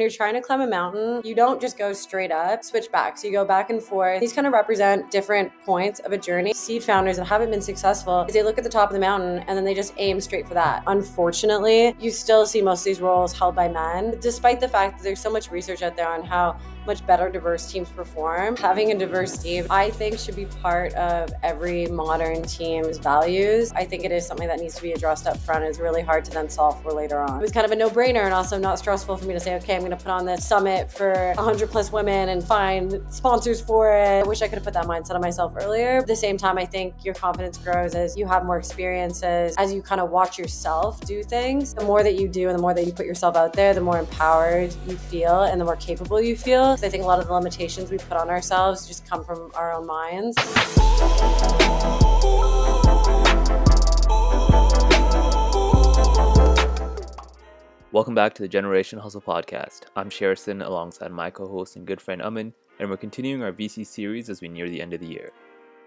when you're trying to climb a mountain, you don't just go straight up, switch back. So you go back and forth. These kind of represent different points of a journey. Seed founders that haven't been successful, they look at the top of the mountain and then they just aim straight for that. Unfortunately, you still see most of these roles held by men, despite the fact that there's so much research out there on how much better diverse teams perform. Having a diverse team, I think, should be part of every modern team's values. I think it is something that needs to be addressed up front. It's really hard to then solve for later on. It was kind of a no brainer and also not stressful for me to say, okay, I'm going to put on this summit for 100 plus women and find sponsors for it. I wish I could have put that mindset on myself earlier. At the same time, I think your confidence grows as you have more experiences, as you kind of watch yourself do things. The more that you do and the more that you put yourself out there, the more empowered you feel and the more capable you feel. I think a lot of the limitations we put on ourselves just come from our own minds. Welcome back to the Generation Hustle podcast. I'm Sherison alongside my co host and good friend Amin, and we're continuing our VC series as we near the end of the year.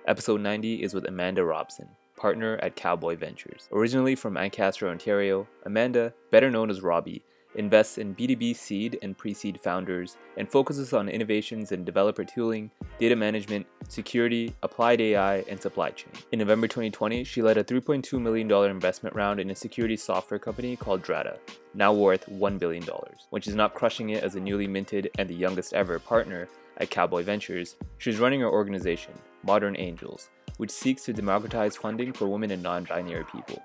Episode 90 is with Amanda Robson, partner at Cowboy Ventures. Originally from Ancaster, Ontario, Amanda, better known as Robby, invests in B2B seed and pre seed founders, and focuses on innovations in developer tooling, data management, security, applied AI, and supply chain. In November 2020, she led a $3.2 million investment round in a security software company called Drata, now worth $1 billion. When she's not crushing it as a newly minted and the youngest ever partner at Cowboy Ventures, she's running her organization, Modern Angels, which seeks to democratize funding for women and non binary people.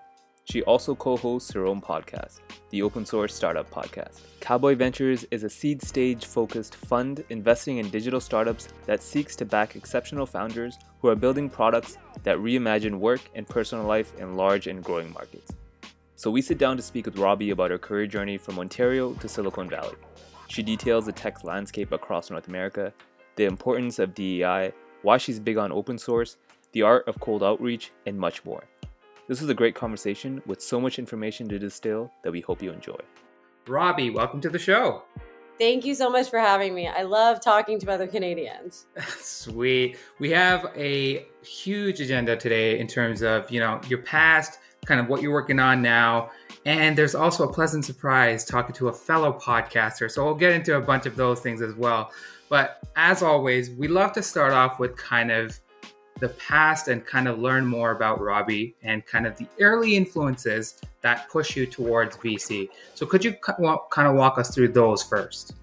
She also co hosts her own podcast, the Open Source Startup Podcast. Cowboy Ventures is a seed stage focused fund investing in digital startups that seeks to back exceptional founders who are building products that reimagine work and personal life in large and growing markets. So we sit down to speak with Robby about her career journey from Ontario to Silicon Valley. She details the tech landscape across North America, the importance of DEI, why she's big on open source, the art of cold outreach, and much more. This was a great conversation with so much information to distill that we hope you enjoy. Robby, welcome to the show. Thank you so much for having me. I love talking to other Canadians. Sweet. We have a huge agenda today in terms of, you know, your past, kind of what you're working on now, and there's also a pleasant surprise talking to a fellow podcaster. So we'll get into a bunch of those things as well. But as always, we love to start off with kind of the past and kind of learn more about Robby and kind of the early influences that push you towards VC. So, could you kind of walk us through those first?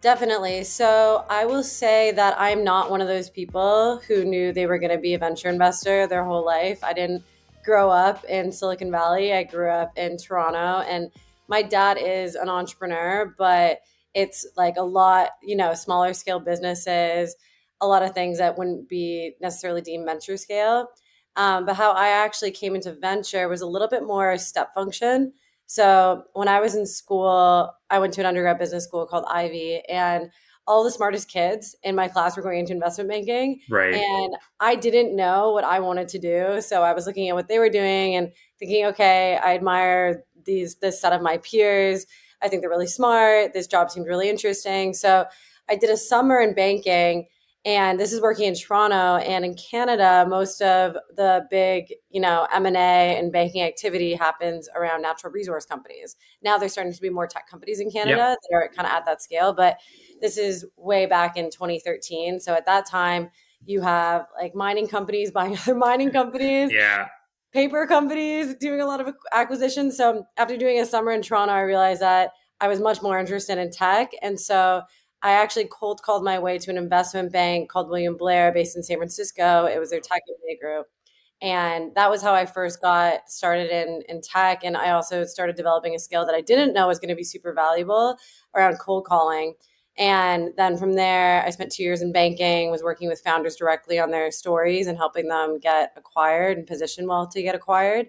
Definitely. So, I will say that I'm not one of those people who knew they were going to be a venture investor their whole life. I didn't grow up in Silicon Valley, I grew up in Toronto, and my dad is an entrepreneur, but it's like a lot, you know, smaller scale businesses a lot of things that wouldn't be necessarily deemed venture scale. Um, but how I actually came into venture was a little bit more step function. So when I was in school, I went to an undergrad business school called Ivey, and all the smartest kids in my class were going into investment banking. Right. And I didn't know what I wanted to do. So I was looking at what they were doing and thinking, okay, I admire these this set of my peers. I think they're really smart. This job seemed really interesting. So I did a summer in banking and this is working in Toronto and in Canada most of the big you know M&A and banking activity happens around natural resource companies. Now there's starting to be more tech companies in Canada yep. that are kind of at that scale but this is way back in 2013 so at that time you have like mining companies buying other mining companies yeah. paper companies doing a lot of acquisitions. So after doing a summer in Toronto I realized that I was much more interested in tech. And so I actually cold called my way to an investment bank called William Blair based in San Francisco. It was their mm-hmm. tech M&A group. And that was how I first got started in, in tech. And I also started developing a skill that I didn't know was going to be super valuable around cold calling. And then from there, I spent two years in banking, was working with founders directly on their stories and helping them get acquired and position well to get acquired.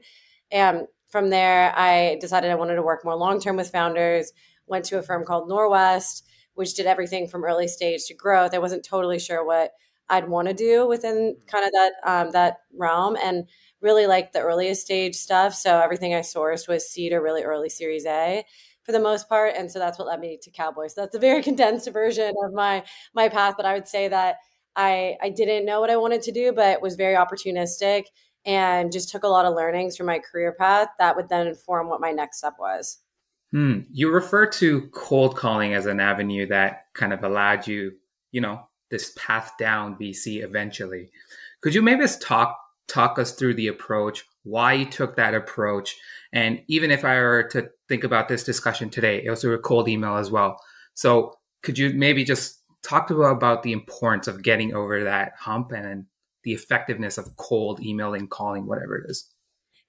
And from there, I decided I wanted to work more long term with founders, went to a firm called Norwest which did everything from early stage to growth. I wasn't totally sure what I'd want to do within kind of that um, that realm, and really like the earliest stage stuff. So everything I sourced was seed or really early Series A for the most part, and so that's what led me to Cowboys. So that's a very condensed version of my my path. But I would say that I I didn't know what I wanted to do, but was very opportunistic and just took a lot of learnings from my career path that would then inform what my next step was. Hmm. You refer to cold calling as an avenue that kind of allowed you, you know, this path down VC eventually. Could you maybe just talk talk us through the approach, why you took that approach, and even if I were to think about this discussion today, it was through a cold email as well. So could you maybe just talk to about the importance of getting over that hump and the effectiveness of cold emailing, calling, whatever it is?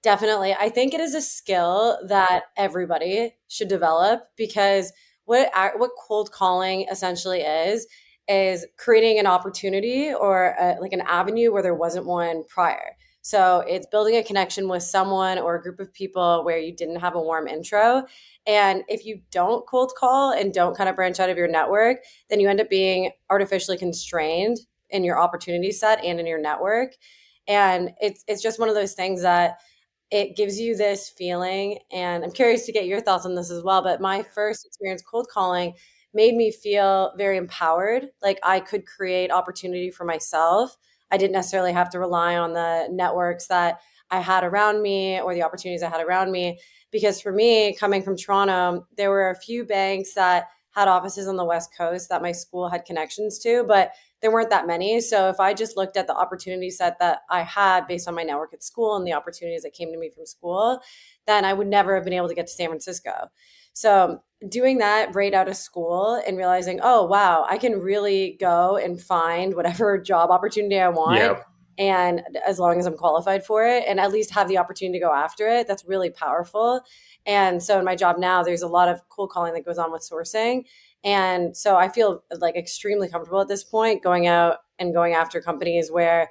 Definitely. I think it is a skill that everybody should develop because what what cold calling essentially is is creating an opportunity or a, like an avenue where there wasn't one prior. So it's building a connection with someone or a group of people where you didn't have a warm intro. And if you don't cold call and don't kind of branch out of your network, then you end up being artificially constrained in your opportunity set and in your network. And it's it's just one of those things that it gives you this feeling and I'm curious to get your thoughts on this as well, but my first experience cold calling made me feel very empowered. Like I could create opportunity for myself. I didn't necessarily have to rely on the networks that I had around me or the opportunities I had around me. Because for me, coming from Toronto, there were a few banks that had offices on the West Coast that my school had connections to, but there weren't that many. So if I just looked at the opportunity set that I had based on my network at school and the opportunities that came to me from school, then I would never have been able to get to San Francisco. So doing that right out of school and realizing, oh wow, I can really go and find whatever job opportunity I want. Yep. And as long as I'm qualified for it and at least have the opportunity to go after it, that's really powerful. And so in my job now, there's a lot of cool calling that goes on with sourcing. And so I feel like extremely comfortable at this point going out and going after companies where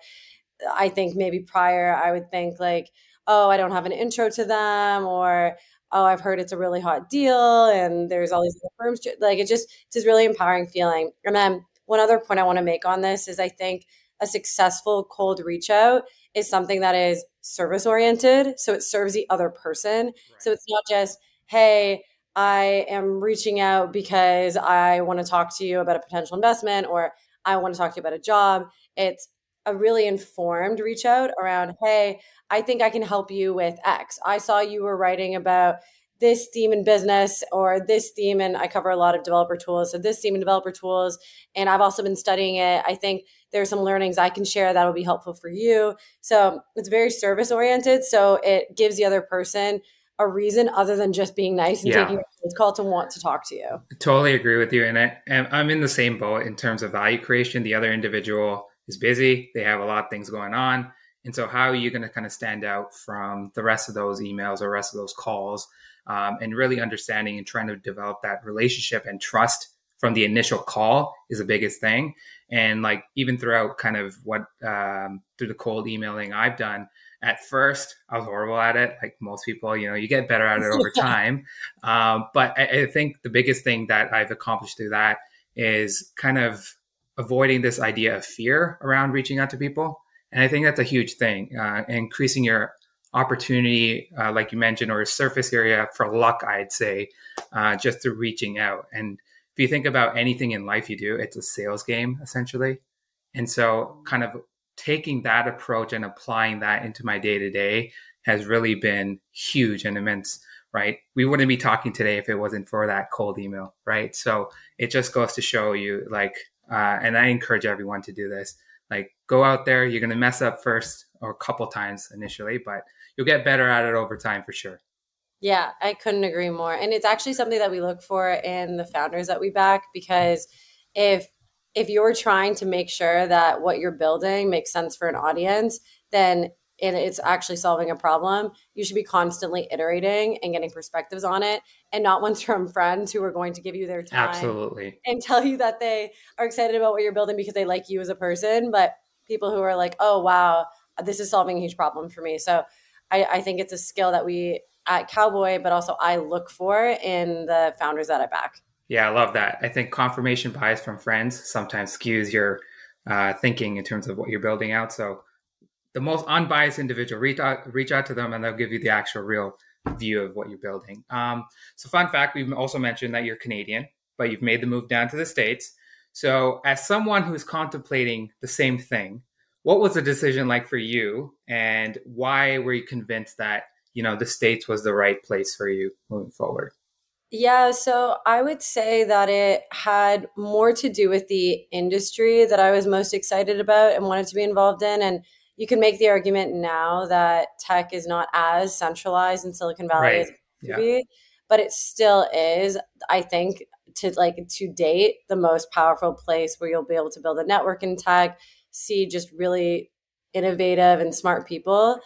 I think maybe prior I would think like, oh, I don't have an intro to them or oh, I've heard it's a really hot deal and there's all these other firms. Like it just, it's this really empowering feeling. And then one other point I want to make on this is I think a successful cold reach out is something that is service oriented. So it serves the other person. Right. So it's not just, hey, I am reaching out because I want to talk to you about a potential investment or I want to talk to you about a job. It's a really informed reach out around, hey, I think I can help you with X. I saw you were writing about this theme in business or this theme and I cover a lot of developer tools. So this theme in developer tools. And I've also been studying it. I think there's some learnings I can share that will be helpful for you. So it's very service oriented. So it gives the other person a reason other than just being nice and yeah. taking a call to want to talk to you. Totally agree with you. And I, I'm in the same boat in terms of value creation. The other individual is busy. They have a lot of things going on. And so, how are you going to kind of stand out from the rest of those emails or rest of those calls? Um, and really understanding and trying to develop that relationship and trust from the initial call is the biggest thing. And like even throughout kind of what um, through the cold emailing I've done, at first I was horrible at it. Like most people, you know, you get better at it over time. Um, but I, I think the biggest thing that I've accomplished through that is kind of avoiding this idea of fear around reaching out to people. And I think that's a huge thing, uh, increasing your opportunity, uh, like you mentioned, or surface area for luck, I'd say, uh, just through reaching out. And if you think about anything in life you do, it's a sales game essentially. And so, kind of taking that approach and applying that into my day to day has really been huge and immense right? We wouldn't be talking today if it wasn't for that cold email, right? So it just goes to show you, like, uh, and I encourage everyone to do this. Like, go out there. You're going to mess up first or a couple times initially, but you'll get better at it over time for sure. Yeah, I couldn't agree more. And it's actually something that we look for in the founders that we back because if if you're trying to make sure that what you're building makes sense for an audience, then and it's actually solving a problem, you should be constantly iterating and getting perspectives on it and not ones from friends who are going to give you their time. Absolutely. And tell you that they are excited about what you're building because they like you as a person, but people who are like, oh, wow, this is solving a huge problem for me. So I, I think it's a skill that we at Cowboy, but also I look for in the founders that I back. Yeah, I love that. I think confirmation bias from friends sometimes skews your uh, thinking in terms of what you're building out. So the most unbiased individual. Reach out, reach out to them, and they'll give you the actual real view of what you're building. Um, so, fun fact: we've also mentioned that you're Canadian, but you've made the move down to the states. So, as someone who's contemplating the same thing, what was the decision like for you, and why were you convinced that you know the states was the right place for you moving forward? Yeah, so I would say that it had more to do with the industry that I was most excited about and wanted to be involved in. And you can make the argument now that tech is not as centralized in Silicon Valley Right. as it Yeah. to be, but it still is, I think, to like to date, the most powerful place where you'll be able to build a network in tech, see just really innovative and smart people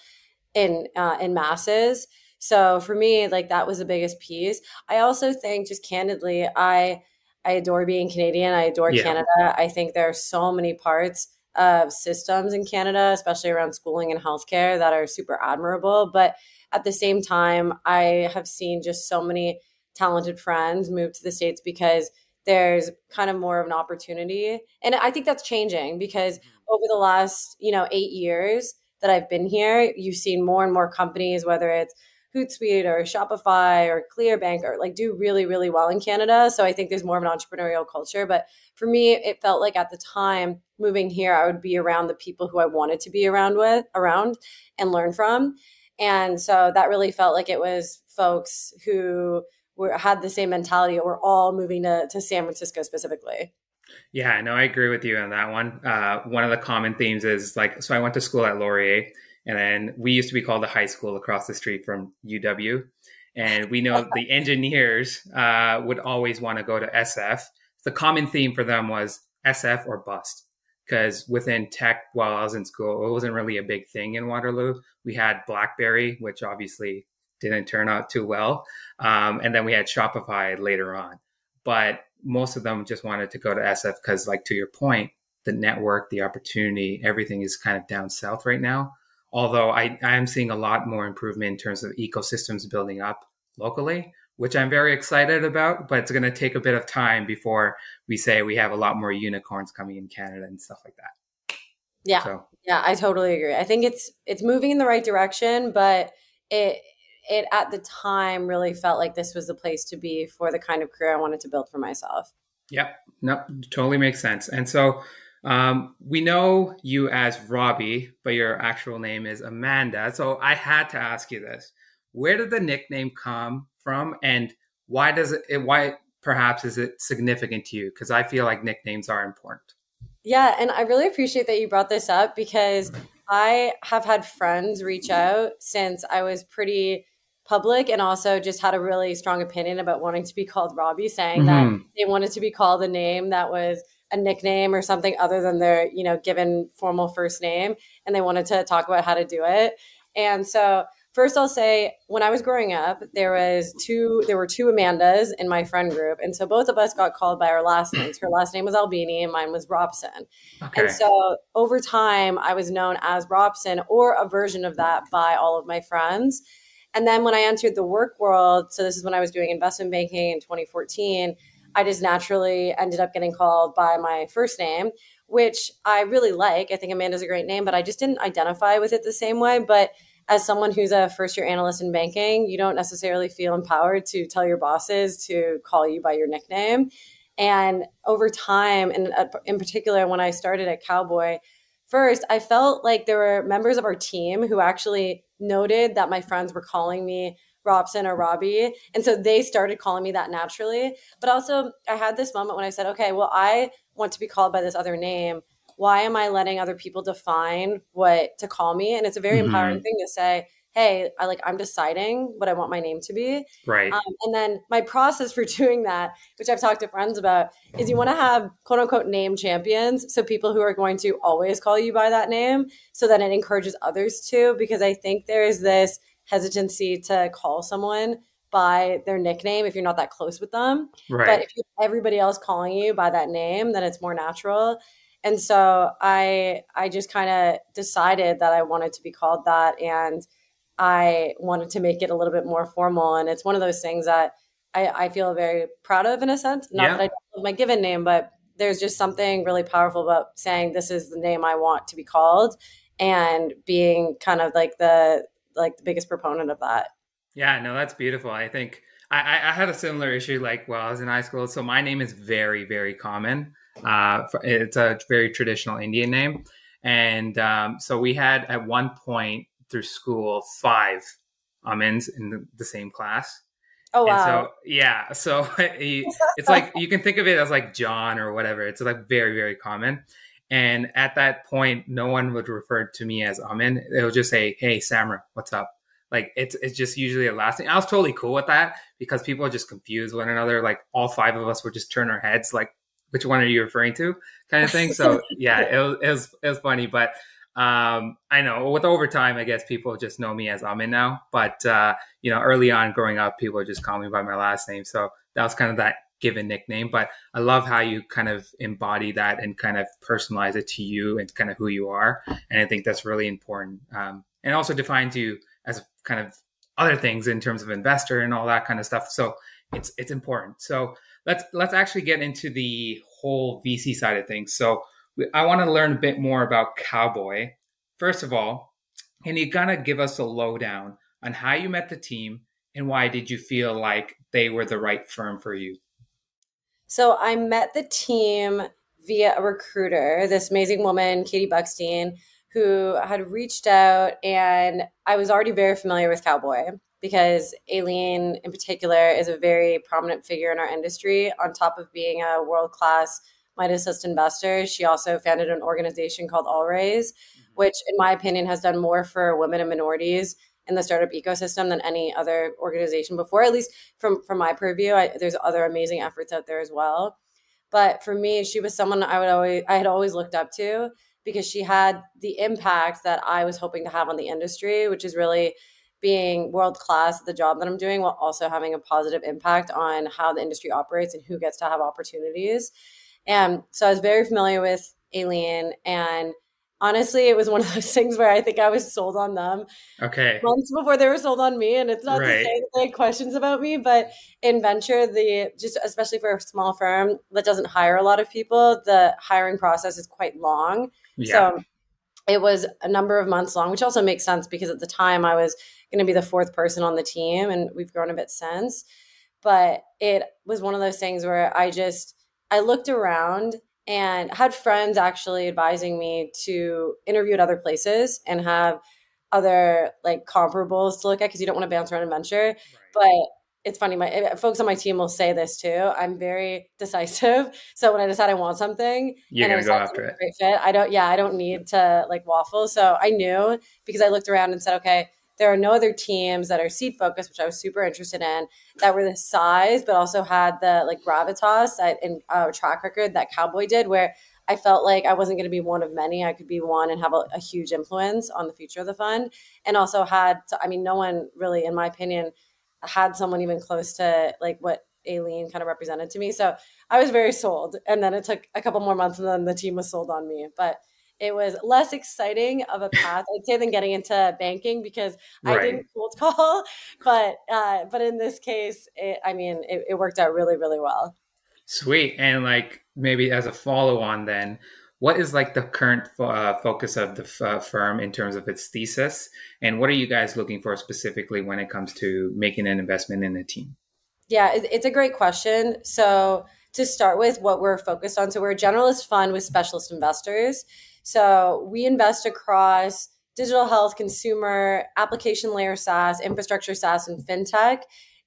in uh, in masses. So for me, like that was the biggest piece. I also think, just candidly, I I adore being Canadian. I adore Yeah. Canada. I think there are so many parts of systems in Canada, especially around schooling and healthcare, that are super admirable. But at the same time, I have seen just so many talented friends move to the states because there's kind of more of an opportunity, and I think that's changing because mm-hmm. over the last you know eight years that I've been here, you've seen more and more companies, whether it's Hootsuite or Shopify or Clearbanc, or like do really, really well in Canada. So I think there's more of an entrepreneurial culture. But for me, it felt like at the time moving here, I would be around the people who I wanted to be around with, around and learn from. And so that really felt like it was folks who were had the same mentality. We're all moving to, to San Francisco specifically. Yeah, no, I agree with you on that one. Uh, one of the common themes is like, so I went to school at Laurier, and then we used to be called the high school across the street from UW. And we know the engineers uh, would always want to go to SF. The common theme for them was SF or bust. Because within tech, while I was in school, it wasn't really a big thing in Waterloo. We had Blackberry, which obviously didn't turn out too well. Um, and then we had Shopify later on. But most of them just wanted to go to SF because, like to your point, the network, the opportunity, everything is kind of down south right now. Although I, I am seeing a lot more improvement in terms of ecosystems building up locally, which I'm very excited about. But it's going to take a bit of time before we say we have a lot more unicorns coming in Canada and stuff like that. Yeah. So Yeah, I totally agree. I think it's it's moving in the right direction, but it it at the time really felt like this was the place to be for the kind of career I wanted to build for myself. Yep. No, totally makes sense. And so um, we know you as Robby, but your actual name is Amanda. So I had to ask you this: Where did the nickname come from, and why does it? it why perhaps is it significant to you? Because I feel like nicknames are important. Yeah, and I really appreciate that you brought this up because I have had friends reach out since I was pretty public and also just had a really strong opinion about wanting to be called Robby, saying that Mhm. they wanted to be called a name that was a nickname or something other than their, you know, given formal first name. And they wanted to talk about how to do it. And so first I'll say when I was growing up, there was two there were two Amandas in my friend group. And so both of us got called by our last names. Her last name was Albini and mine was Robson. Okay. And so over time, I was known as Robson or a version of that by all of my friends. And then when I entered the work world, so this is when I was doing investment banking in 2014, I just naturally ended up getting called by my first name, which I really like. I think Amanda's a great name, but I just didn't identify with it the same way. But as someone who's a first year analyst in banking, you don't necessarily feel empowered to tell your bosses to call you by your nickname. And over time, and uh, in particular, when I started at Cowboy, first, I felt like there were members of our team who actually noted that my friends were calling me Robson or Robby. And so they started calling me that naturally. But also, I had this moment when I said, okay, well, I want to be called by this other name. Why am I letting other people define what to call me? And it's a very Mhm. empowering thing to say, hey, I like I'm deciding what I want my name to be. right. Um, and then my process for doing that, which I've talked to friends about, is you want to have quote unquote name champions. So people who are going to always call you by that name so that it encourages others to. Because I think there is this hesitancy to call someone by their nickname if you're not that close with them. right. But if you have everybody else calling you by that name, then it's more natural. And so I I just kind of decided that I wanted to be called that and I wanted to make it a little bit more formal. And it's one of those things that I, I feel very proud of in a sense. Not Yeah. that I don't love my given name, but there's just something really powerful about saying this is the name I want to be called and being kind of like the like the biggest proponent of that. Yeah, no, that's beautiful. I think I, I I had a similar issue like while I was in high school. So my name is very, very common. Uh, it's a very traditional Indian name, and um, so we had at one point through school five Amins in the, the same class, Oh And wow. so yeah, so it's like you can think of it as like John or whatever. It's like very very common. And at that point, no one would refer to me as Amin. They would just say, "Hey, Samra, what's up?" Like it's it's just usually a last thing. I was totally cool with that because people just confused one another. Like all five of us would just turn our heads, like, "Which one are you referring to?" kind of thing. So yeah, it was it was, it was funny, but um, I know with overtime, I guess people just know me as Amin now. But uh, you know, early on growing up, people just call me by my last name. So that was kind of that given nickname. But I love how you kind of embody that and kind of personalize it to you and kind of who you are. And I think that's really important. Um, and also defines you as kind of other things in terms of investor and all that kind of stuff. So it's it's important. So let's let's actually get into the whole VC side of things. So I want to learn a bit more about Cowboy. First of all, can you kind of give us a lowdown on how you met the team and why did you feel like they were the right firm for you? So I met the team via a recruiter, this amazing woman, Katie Buckstein, who had reached out, and I was already very familiar with Cowboy because Aileen, in particular, is a very prominent figure in our industry. On top of being a world class Midas list investor, she also founded an organization called All Raise, mm-hmm. which, in my opinion, has done more for women and minorities in the startup ecosystem than any other organization before, at least from from my purview. I, there's other amazing efforts out there as well, but for me, she was someone I would always I had always looked up to because she had the impact that I was hoping to have on the industry, which is really being world class at the job that I'm doing while also having a positive impact on how the industry operates and who gets to have opportunities. And so I was very familiar with Aileen and honestly it was one of those things where I think I was sold on them Okay. months before they were sold on me. And it's not to say that they had questions about me, but in venture, the just especially for a small firm that doesn't hire a lot of people, the hiring process is quite long. Yeah. So it was a number of months long, which also makes sense because at the time I was going to be the fourth person on the team, and we've grown a bit since. But it was one of those things where I just I looked around and had friends actually advising me to interview at other places and have other like comparables to look at because you don't want to bounce around and venture. But it's funny, my eh, folks on my team will say this too. I'm very decisive, so when I decide I want something, You're gonna go after it. fit. I don't. Yeah, I don't need to like waffle. So I knew because I looked around and said, okay, there are no other teams that are seed focused, which I was super interested in, that were the size, but also had the like gravitas and uh, track record that Cowboy did, where I felt like I wasn't going to be one of many. I could be one and have a, a huge influence on the future of the fund, and also had. I mean, no one really, in my opinion, had someone even close to like what Aileen kind of represented to me. So I was very sold. And then it took a couple more months and then the team was sold on me. But it was less exciting of a path, I'd say, than getting into banking because I didn't cold call. But uh, but in this case, it, I mean, it, it worked out really, really well. Sweet. And like maybe as a follow on, then, what is like the current uh, focus of the f- uh, firm in terms of its thesis? And what are you guys looking for specifically when it comes to making an investment in a team? Yeah, it- it's a great question. So, to start with, what we're focused on, so we're a generalist fund with specialist investors. So, we invest across digital health, consumer, application layer SaaS, infrastructure SaaS, and fintech.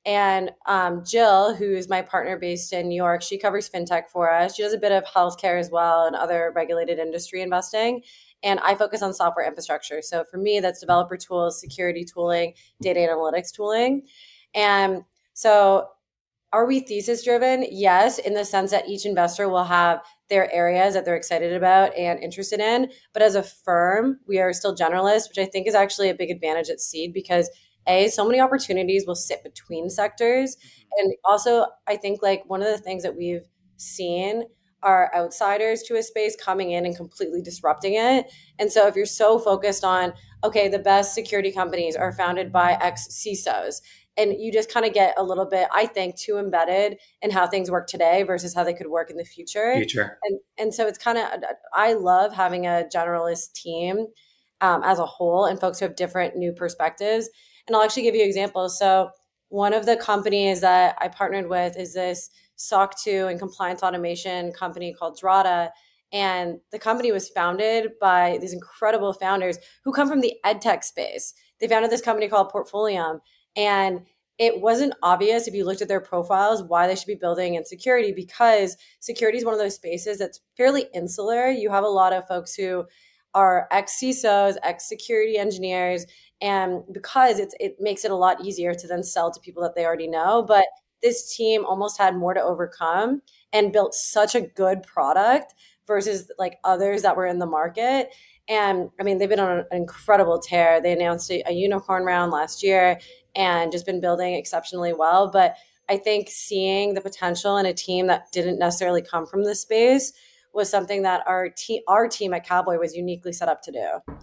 And um, Jill, who is my partner based in New York, she covers fintech for us. She does a bit of healthcare as well and other regulated industry investing. And I focus on software infrastructure. So for me, that's developer tools, security tooling, data analytics tooling. And so are we thesis driven? Yes, in the sense that each investor will have their areas that they're excited about and interested in. But as a firm, we are still generalists, which I think is actually a big advantage at Seed because a so many opportunities will sit between sectors, mm-hmm. and also I think like one of the things that we've seen are outsiders to a space coming in and completely disrupting it. And so if you're so focused on okay, the best security companies are founded by ex CISOs and you just kind of get a little bit i think too embedded in how things work today versus how they could work in the future. Future. and and so it's kind of i love having a generalist team um, as a whole and folks who have different new perspectives. And i'll actually give you examples so one of the companies that i partnered with is this soc 2 and compliance automation company called drata and the company was founded by these incredible founders who come from the ed tech space. They founded this company called portfolium and it wasn't obvious if you looked at their profiles why they should be building in security because security is one of those spaces that's fairly insular. You have a lot of folks who are ex CISOs, ex security engineers, and because it's it makes it a lot easier to then sell to people that they already know. But this team almost had more to overcome and built such a good product versus like others that were in the market. And I mean, they've been on an incredible tear. They announced a, a unicorn round last year and just been building exceptionally well. But I think seeing the potential in a team that didn't necessarily come from the space was something that our team our team at Cowboy was uniquely set up to do.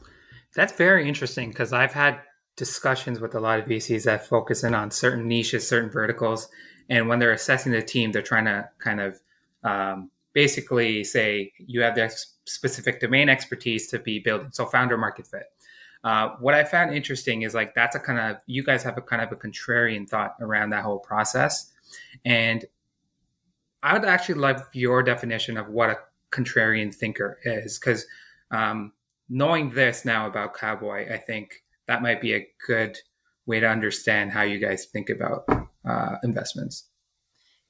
That's very interesting because I've had discussions with a lot of VCs that focus in on certain niches, certain verticals, and when they're assessing the team, they're trying to kind of um, basically say you have the specific domain expertise to be building. So founder market fit. Uh, what I found interesting is like that's a kind of you guys have a kind of a contrarian thought around that whole process, and I would actually love your definition of what a contrarian thinker is because um, knowing this now about Cowboy, I think that might be a good way to understand how you guys think about uh, investments.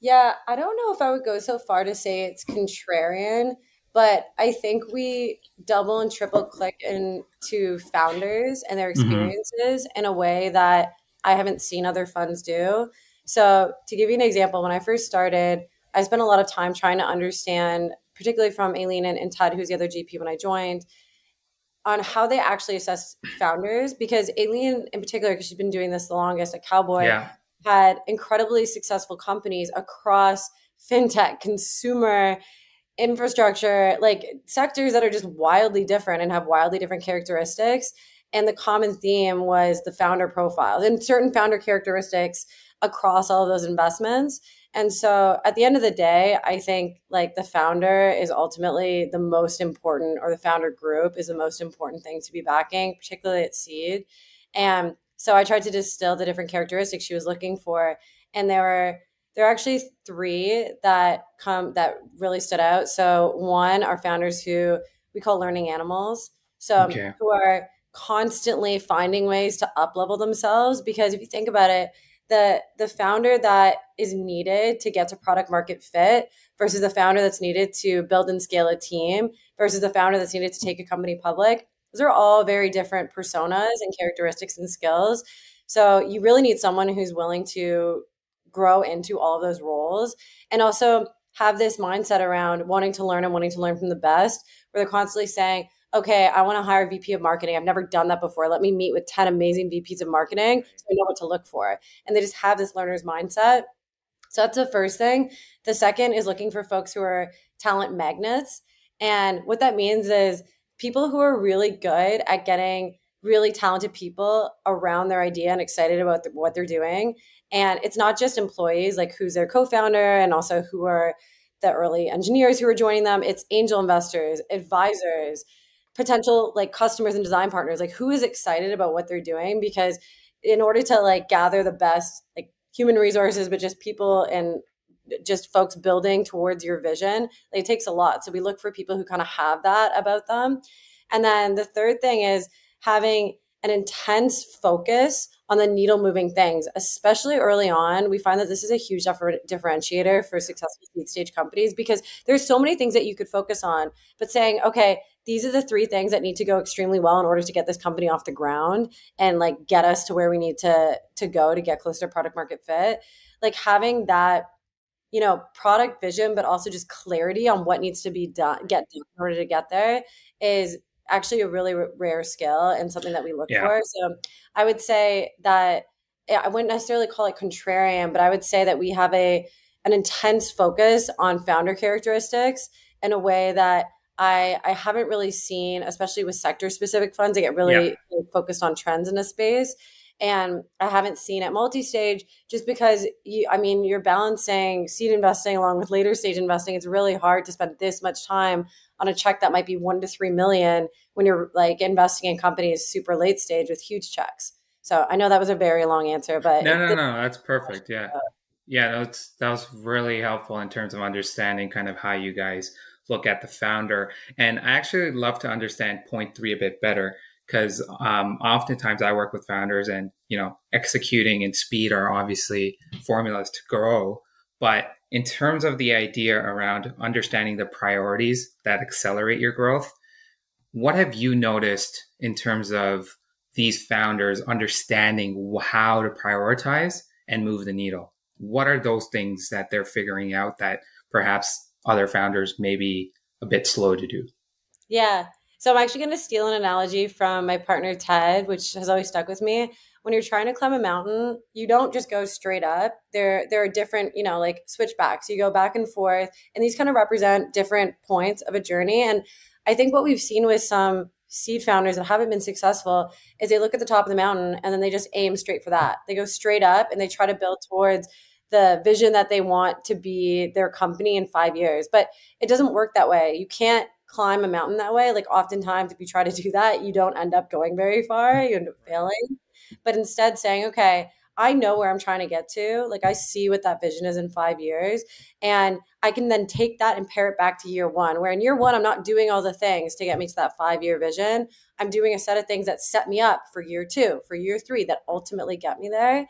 Yeah, I don't know if I would go so far to say it's contrarian but I think we double and triple click into founders and their mm-hmm. experiences mm-hmm. in a way that I haven't seen other funds do. So, to give you an example, when I first started, I spent a lot of time trying to understand, particularly from Aileen and, and Ted, who's the other GP when I joined, on how they actually assess founders. Because Aileen, in particular, because she's been doing this the longest at Cowboy, yeah. had incredibly successful companies across fintech, consumer, infrastructure, like sectors that are just wildly different and have wildly different characteristics. And the common theme was the founder profiles and certain founder characteristics across all of those investments. And so at the end of the day, I think like the founder is ultimately the most important, or the founder group is the most important thing to be backing, particularly at seed. And so I tried to distill the different characteristics she was looking for. And there were there are actually three that come that really stood out. So one are founders who we call learning animals. So um, okay. who are constantly finding ways to up level themselves because if you think about it, the the founder that is needed to get to product market fit versus the founder that's needed to build and scale a team versus the founder that's needed to take a company public those are all very different personas and characteristics and skills so you really need someone who's willing to grow into all of those roles. And also have this mindset around wanting to learn and wanting to learn from the best where they're constantly saying okay i want to hire a vp of marketing. I've never done that before. Let me meet with 10 amazing vps of marketing so i know what to look for. And they just have this learner's mindset. So that's the first thing. The second is looking for folks who are talent magnets. And what that means is people who are really good at getting really talented people around their idea and excited about the, what they're doing and it's not just employees, like who's their co founder and also who are the early engineers who are joining them. It's angel investors, advisors, potential like customers and design partners. Like who is excited about what they're doing? Because in order to like gather the best like human resources, but just people and just folks building towards your vision, like, it takes a lot. So we look for people who kind of have that about them. And then the third thing is having an intense focus on the needle moving things, especially early on. We find that this is a huge differentiator for successful seed stage companies because there's so many things that you could focus on, but saying, okay, these are the three things that need to go extremely well in order to get this company off the ground and like get us to where we need to to go to get closer to product market fit. Like having that you know product vision but also just clarity on what needs to be done get done in order to get there is actually a really r- rare skill and something that we look yeah. for. So I would say that I wouldn't necessarily call it contrarian, but I would say that we have a an intense focus on founder characteristics in a way that I I haven't really seen, especially with sector specific funds. I get really yeah. focused on trends in a space and I haven't seen at multi-stage just because you I mean you're balancing seed investing along with later stage investing it's really hard to spend this much time on a check that might be 1 to 3 million when you're like investing in companies super late stage with huge checks. So I know that was a very long answer but No no no that's perfect yeah. yeah that's that was really helpful in terms of understanding kind of how you guys look at the founder. And I actually love to understand point 3 a bit better because um, oftentimes I work with founders, and you know, executing and speed are obviously formulas to grow. But in terms of the idea around understanding the priorities that accelerate your growth, what have you noticed in terms of these founders understanding how to prioritize and move the needle? What are those things that they're figuring out that perhaps other founders may be a bit slow to do? Yeah. So I'm actually going to steal an analogy from my partner Ted, which has always stuck with me. When you're trying to climb a mountain, you don't just go straight up. There, there are different, you know, like switchbacks. You go back and forth, and these kind of represent different points of a journey. And I think what we've seen with some seed founders that haven't been successful is they look at the top of the mountain and then they just aim straight for that. They go straight up and they try to build towards the vision that they want to be their company in five years. But it doesn't work that way. You can't climb a mountain that way. Like oftentimes, if you try to do that, you don't end up going very far. You end up failing. But instead, saying, okay, I know where I'm trying to get to. Like I see what that vision is in five years. And I can then take that and pare it back to year one, where in year one, I'm not doing all the things to get me to that five year vision. I'm doing a set of things that set me up for year two, for year three, that ultimately get me there.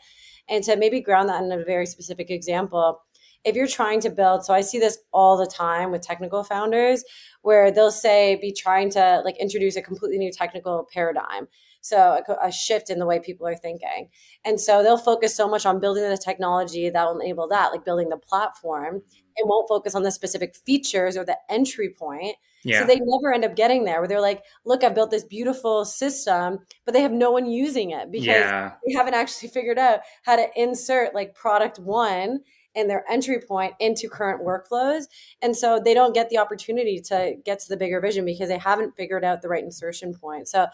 And to maybe ground that in a very specific example, if you're trying to build, so I see this all the time with technical founders where they'll say, be trying to like introduce a completely new technical paradigm. So a, a, shift in the way people are thinking. And so they'll focus so much on building the technology that will enable that, like building the platform. It won't focus on the specific features or the entry point. Yeah. So they never end up getting there where they're like, look, I built this beautiful system, but they have no one using it because yeah. they haven't actually figured out how to insert like product one and their entry point into current workflows. And so they don't get the opportunity to get to the bigger vision because they haven't figured out the right insertion point. So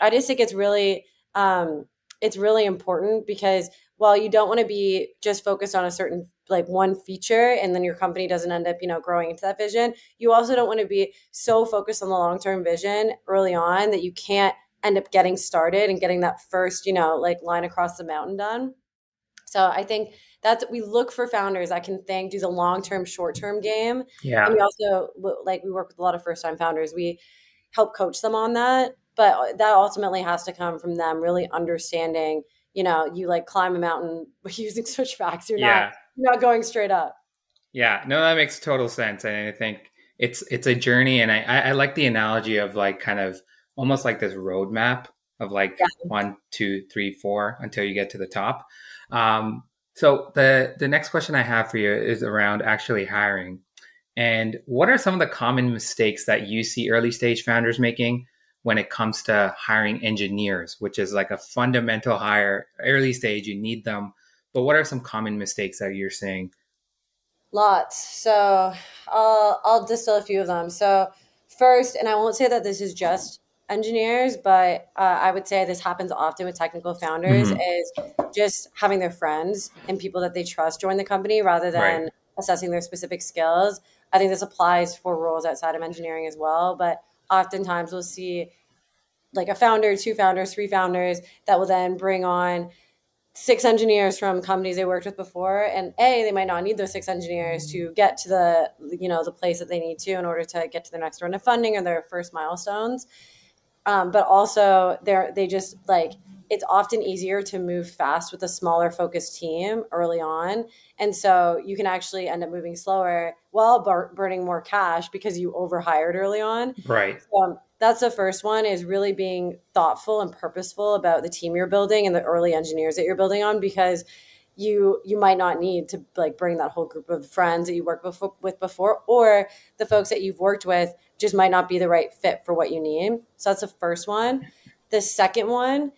I just think it's really um, it's really important because while you don't want to be just focused on a certain like one feature and then your company doesn't end up you know growing into that vision you also don't want to be so focused on the long-term vision early on that you can't end up getting started and getting that first you know like line across the mountain done. So i think that's we look for founders that can think do the long-term short-term game. Yeah. And we also like we work with a lot of first-time founders. We help coach them on that but that ultimately has to come from them really understanding you know you like climb a mountain using switchbacks. You're yeah. not you're not going straight up. Yeah. No that makes total sense and i think it's it's a journey and i i like the analogy of like kind of almost like this roadmap of like yeah. one two three four until you get to the top. Um so the the next question i have for you is around actually hiring and what are some of the common mistakes that you see early stage founders making when it comes to hiring engineers, which is like a fundamental hire early stage. You need them. But what are some common mistakes that you're seeing? Lots. So I'll, I'll distill a few of them. So, first, and I won't say that this is just engineers, but uh, I would say this happens often with technical founders mm-hmm. is just having their friends and people that they trust join the company rather than right. assessing their specific skills. I think this applies for roles outside of engineering as well. But oftentimes we'll see like a founder, two founders, three founders that will then bring on six engineers from companies they worked with before. And a they might not need those six engineers to get to the you know the place that they need to in order to get to the next round of funding or their first milestones. Um, but also they're they just like it's often easier to move fast with a smaller focused team early on. And so you can actually end up moving slower while bur- burning more cash because you overhired early on. Right. So, um, that's the first one is really being thoughtful and purposeful about the team you're building and the early engineers that you're building on because you you might not need to like bring that whole group of friends that you worked before, with before or the folks that you've worked with just might not be the right fit for what you need. So that's the first one. The second one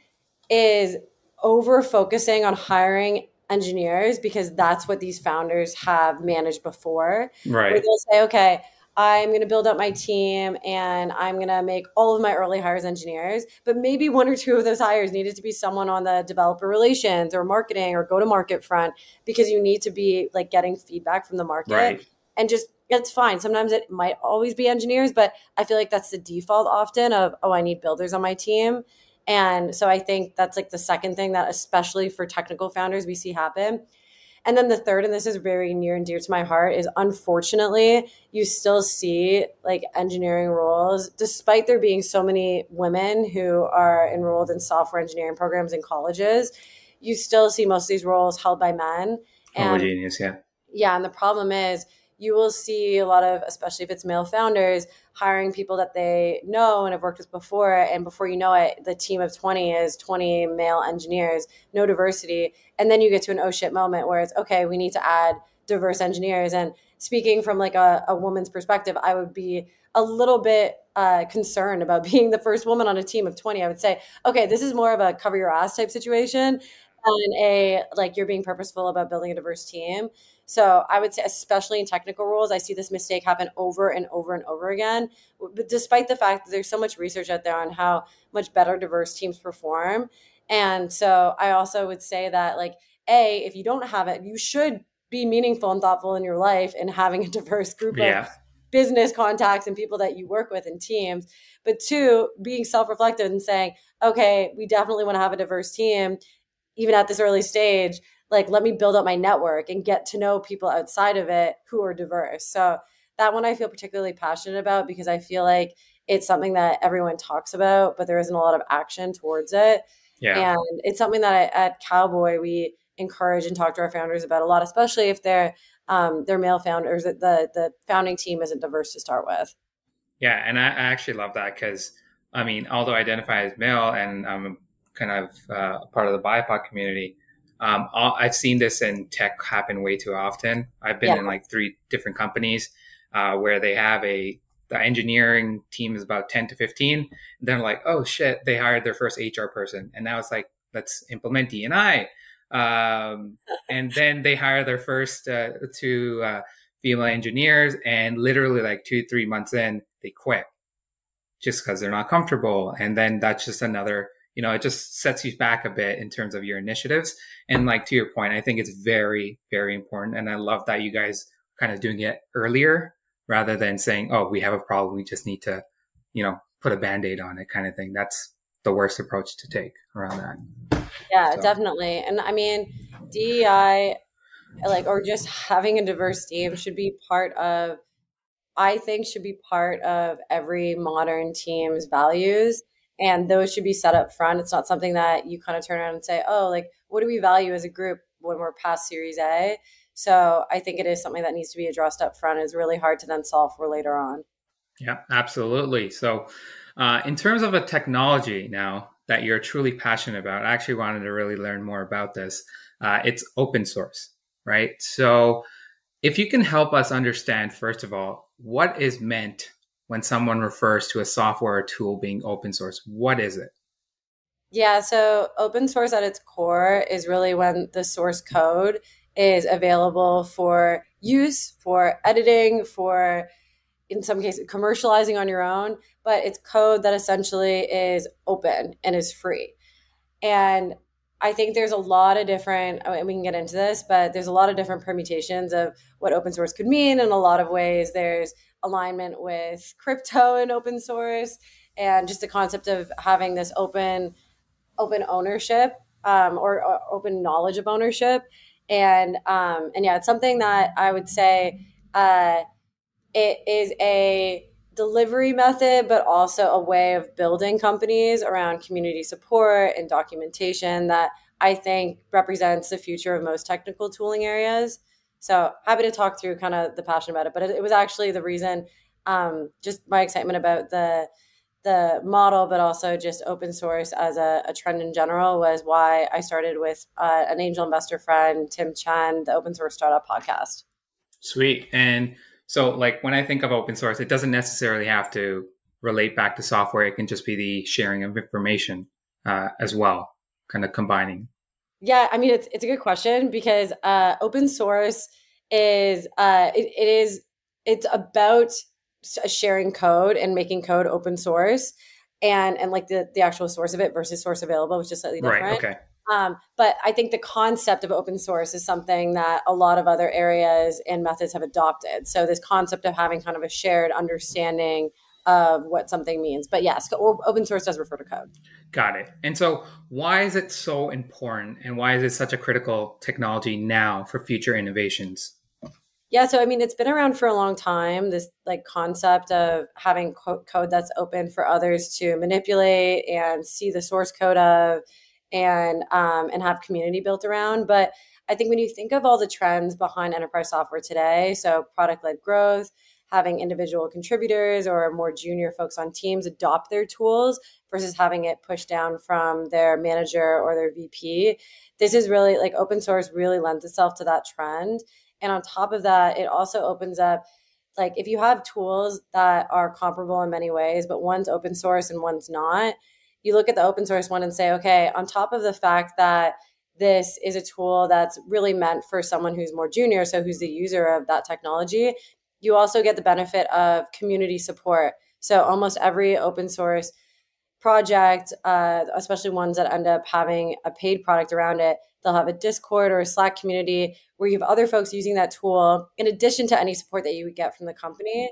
is over focusing on hiring engineers because that's what these founders have managed before right they'll say okay I'm going to build up my team and I'm going to make all of my early hires engineers. But maybe one or two of those hires needed to be someone on the developer relations or marketing or go to market front because you need to be like getting feedback from the market. Right. And just it's fine. Sometimes it might always be engineers, but I feel like that's the default often of, oh, I need builders on my team. And so I think that's like the second thing that, especially for technical founders, we see happen. And then the third, and this is very near and dear to my heart, is unfortunately, you still see like engineering roles, despite there being so many women who are enrolled in software engineering programs in colleges, you still see most of these roles held by men. And, Homogeneous, yeah. Yeah. And the problem is, you will see a lot of, especially if it's male founders, hiring people that they know and have worked with before. And before you know it, the team of 20 is 20 male engineers, no diversity. And then you get to an oh shit moment where it's okay, we need to add diverse engineers. And speaking from like a, a woman's perspective, I would be a little bit uh, concerned about being the first woman on a team of 20. I would say, okay, this is more of a cover your ass type situation than a like you're being purposeful about building a diverse team. So I would say, especially in technical roles, I see this mistake happen over and over and over again. But despite the fact that there's so much research out there on how much better diverse teams perform. And so I also would say that, like, A, if you don't have it, you should be meaningful and thoughtful in your life and having a diverse group yeah. of business contacts and people that you work with in teams. But two, being self reflective and saying, okay, we definitely want to have a diverse team, even at this early stage like let me build up my network and get to know people outside of it who are diverse. So that one i feel particularly passionate about because i feel like it's something that everyone talks about but there isn't a lot of action towards it. Yeah. and it's something that I, at cowboy we encourage and talk to our founders about a lot especially if they're um, they're male founders the the founding team isn't diverse to start with. Yeah and i, I actually love that because i mean although i identify as male and i'm kind of uh, part of the bipoc community um, I've seen this in tech happen way too often. I've been yeah. in like three different companies uh, where they have a the engineering team is about 10 to 15 and they're like oh shit they hired their first hr person and now it's like let's implement d&i um, and then they hire their first uh, two uh, female engineers and literally like two three months in they quit just because they're not comfortable and then that's just another you know, it just sets you back a bit in terms of your initiatives. And like to your point, I think it's very, very important. And I love that you guys kind of doing it earlier rather than saying, oh, we have a problem. We just need to, you know, put a band aid on it kind of thing. That's the worst approach to take around that. Yeah, so. definitely. And I mean, DEI, like, or just having a diverse team should be part of, I think, should be part of every modern team's values and those should be set up front. It's not something that you kind of turn around and say, oh, like, what do we value as a group when we're past Series A? So I think it is something that needs to be addressed up front. It's really hard to then solve for later on. Yeah, absolutely. So, uh, in terms of a technology now that you're truly passionate about, I actually wanted to really learn more about this. Uh, it's open source, right? So, if you can help us understand, first of all, what is meant when someone refers to a software or tool being open source? What is it? Yeah, so open source at its core is really when the source code is available for use, for editing, for in some cases commercializing on your own, but it's code that essentially is open and is free. And I think there's a lot of different, I mean, we can get into this, but there's a lot of different permutations of what open source could mean. In a lot of ways, there's alignment with crypto and open source and just the concept of having this open open ownership um, or, or, open knowledge of ownership. And um, and yeah it's something that i would say uh, it is a delivery method but also a way of building companies around community support and documentation that i think represents the future of most technical tooling areas so happy to talk through kind of the passion about it. But it, it was actually the reason, um, just my excitement about the the model, but also just open source as a, a trend in general was why I started with uh, an angel investor friend, Tim Chen, the Open Source Startup Podcast. Sweet. And so, like when I think of open source, it doesn't necessarily have to relate back to software. It can just be the sharing of information uh, as well, kind of combining yeah, I mean it's it's a good question because uh, open source is uh, it, it is it's about sharing code and making code open source and and like the the actual source of it versus source available, which is slightly different. Right. Okay. Um, but I think the concept of open source is something that a lot of other areas and methods have adopted. So this concept of having kind of a shared understanding of what something means. But yes, open source does refer to code. Got it. And so, why is it so important, and why is it such a critical technology now for future innovations? Yeah, so I mean, it's been around for a long time. This like concept of having co- code that's open for others to manipulate and see the source code of, and um, and have community built around. But I think when you think of all the trends behind enterprise software today, so product led growth, having individual contributors or more junior folks on teams adopt their tools versus having it pushed down from their manager or their VP. This is really like open source really lends itself to that trend. And on top of that, it also opens up like if you have tools that are comparable in many ways, but one's open source and one's not, you look at the open source one and say, okay, on top of the fact that this is a tool that's really meant for someone who's more junior, so who's the user of that technology, you also get the benefit of community support. So almost every open source project, uh, especially ones that end up having a paid product around it, they'll have a Discord or a Slack community where you have other folks using that tool in addition to any support that you would get from the company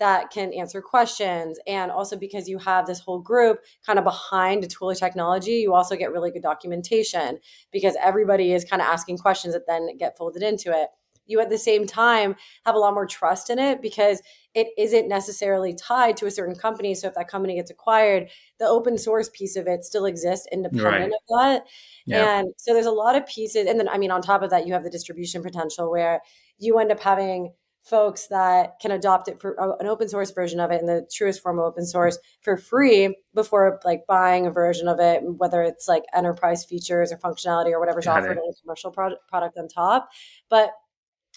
that can answer questions. And also because you have this whole group kind of behind a tool or technology, you also get really good documentation because everybody is kind of asking questions that then get folded into it you at the same time have a lot more trust in it because it isn't necessarily tied to a certain company. So if that company gets acquired, the open source piece of it still exists independent right. of that. Yeah. And so there's a lot of pieces. And then, I mean, on top of that, you have the distribution potential where you end up having folks that can adopt it for uh, an open source version of it in the truest form of open source for free before like buying a version of it whether it's like enterprise features or functionality or whatever's Got offered in a commercial pro- product on top but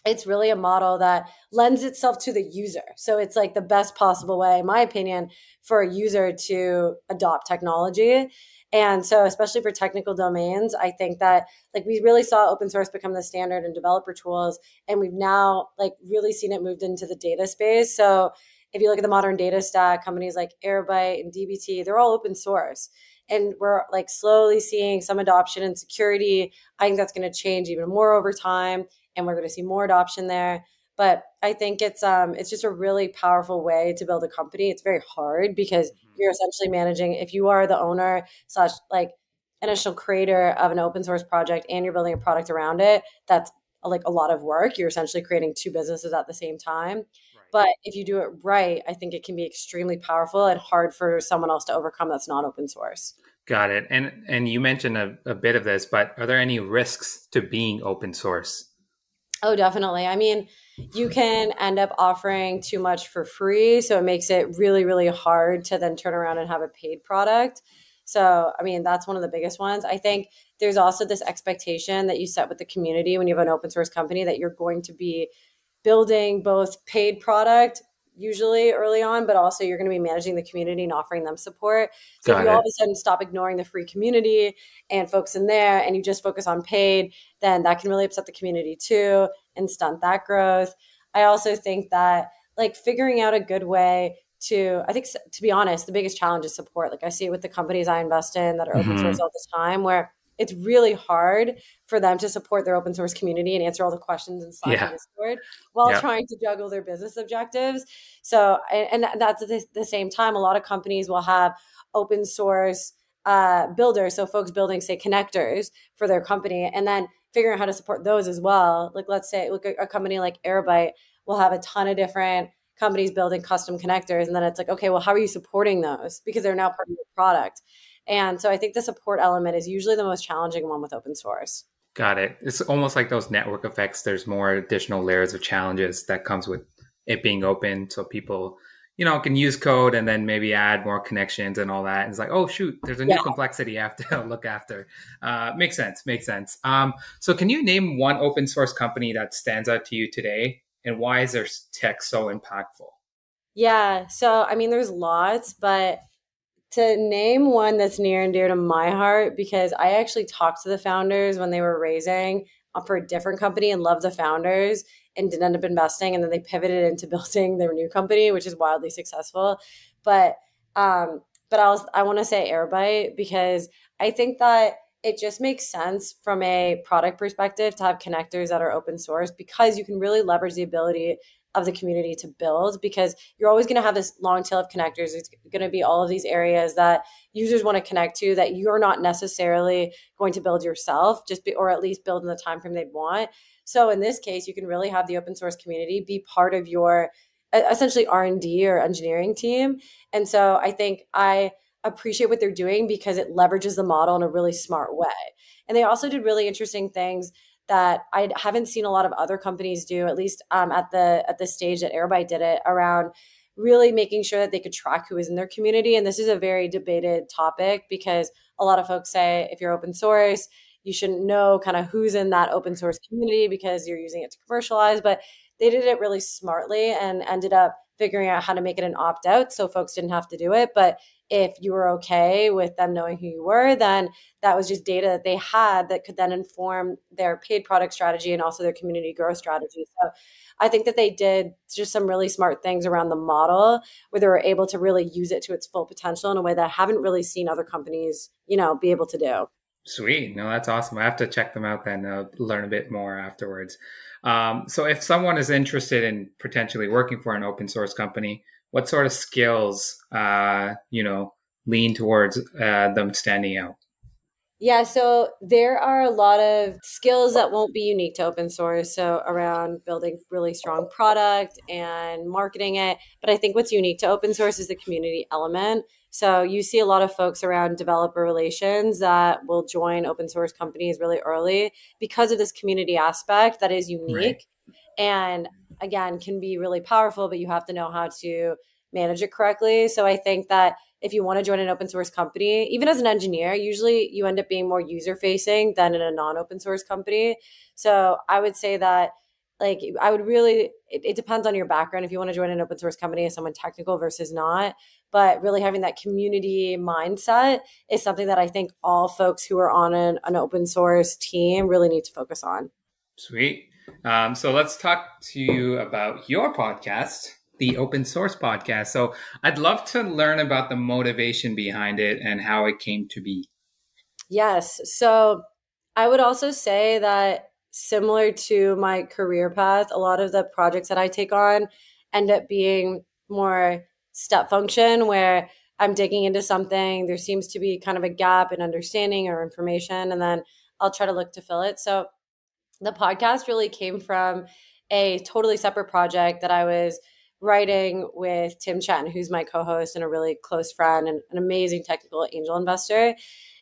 it's really a model that lends itself to the user. So it's like the best possible way, in my opinion, for a user to adopt technology. And so, especially for technical domains, I think that like we really saw open source become the standard in developer tools, and we've now like really seen it moved into the data space. So, if you look at the modern data stack, companies like Airbyte and DBT, they're all open source. And we're like slowly seeing some adoption and security. I think that's going to change even more over time and we're going to see more adoption there. But i think it's um it's just a really powerful way to build a company. It's very hard because mm-hmm. you're essentially managing if you are the owner slash like initial creator of an open source project and you're building a product around it that's like a lot of work. You're essentially creating two businesses at the same time. Right. but if you do it right i think it can be extremely powerful and hard for someone else to overcome that's not open source. Got it. And and you mentioned a, a bit of this but are there any risks to being open source Oh, definitely. I mean, you can end up offering too much for free. So it makes it really, really hard to then turn around and have a paid product. So, I mean, that's one of the biggest ones. I think there's also this expectation that you set with the community when you have an open source company that you're going to be building both paid product usually early on, but also you're going to be managing the community and offering them support. So Got if you it. all of a sudden stop ignoring the free community and folks in there and you just focus on paid, then that can really upset the community too and stunt that growth. I also think that like figuring out a good way to i think to be honest the biggest challenge is support like i see it with the companies i invest in that are open mm-hmm. source all the time where it's really hard for them to support their open source community and answer all the questions in Slack yeah. and Discord while yeah. trying to juggle their business objectives. So, and, and that's at the same time, a lot of companies will have open source uh, builders, so folks building, say, connectors for their company, and then figuring out how to support those as well. Like, let's say, look, a company like Airbyte will have a ton of different companies building custom connectors, and then it's like, okay, well, how are you supporting those because they're now part of your product? And so I think the support element is usually the most challenging one with open source. Got it. It's almost like those network effects. There's more additional layers of challenges that comes with it being open, so people, you know, can use code and then maybe add more connections and all that. And it's like, oh shoot, there's a new yeah. complexity I have to look after. Uh, makes sense. Makes sense. Um, so, can you name one open source company that stands out to you today, and why is their tech so impactful? Yeah. So, I mean, there's lots, but to name one that's near and dear to my heart because I actually talked to the founders when they were raising for a different company and loved the founders and didn't end up investing and then they pivoted into building their new company which is wildly successful. But um but I was I want to say Airbyte because I think that it just makes sense from a product perspective to have connectors that are open source because you can really leverage the ability of the community to build because you're always going to have this long tail of connectors. It's going to be all of these areas that users want to connect to that you're not necessarily going to build yourself, just be, or at least build in the time frame they'd want. So in this case, you can really have the open source community be part of your essentially R&D or engineering team. And so I think I appreciate what they're doing because it leverages the model in a really smart way. And they also did really interesting things that I haven't seen a lot of other companies do, at least um, at the at the stage that Airbyte did it around really making sure that they could track who is in their community. And this is a very debated topic because a lot of folks say if you're open source, you shouldn't know kind of who's in that open source community because you're using it to commercialize. But they did it really smartly and ended up figuring out how to make it an opt out so folks didn't have to do it. But if you were okay with them knowing who you were, then that was just data that they had that could then inform their paid product strategy and also their community growth strategy. So I think that they did just some really smart things around the model where they were able to really use it to its full potential in a way that I haven't really seen other companies, you know, be able to do. Sweet. No, that's awesome. I have to check them out then, uh, learn a bit more afterwards. Um, so if someone is interested in potentially working for an open source company, what sort of skills, uh, you know, lean towards uh, them standing out? Yeah, so there are a lot of skills that won't be unique to open source. So around building really strong product and marketing it. But I think what's unique to open source is the community element. So you see a lot of folks around developer relations that will join open source companies really early because of this community aspect that is unique. Right. And again, can be really powerful, but you have to know how to manage it correctly. So I think that if you want to join an open source company, even as an engineer, usually you end up being more user facing than in a non open source company. So I would say that like I would really it, it, depends on your background if you want to join an open source company as someone technical versus not. But really having that community mindset is something that I think all folks who are on an, an open source team really need to focus on. Sweet. Um, so let's talk to you about your podcast the open source podcast. So I'd love to learn about the motivation behind it and how it came to be. Yes. So I would also say that similar to my career path, a lot of the projects that I take on end up being more step function where I'm digging into something. There seems to be kind of a gap in understanding or information, and then I'll try to look to fill it. So the podcast really came from a totally separate project that I was writing with Tim Chen, who's my co host and a really close friend and an amazing technical angel investor.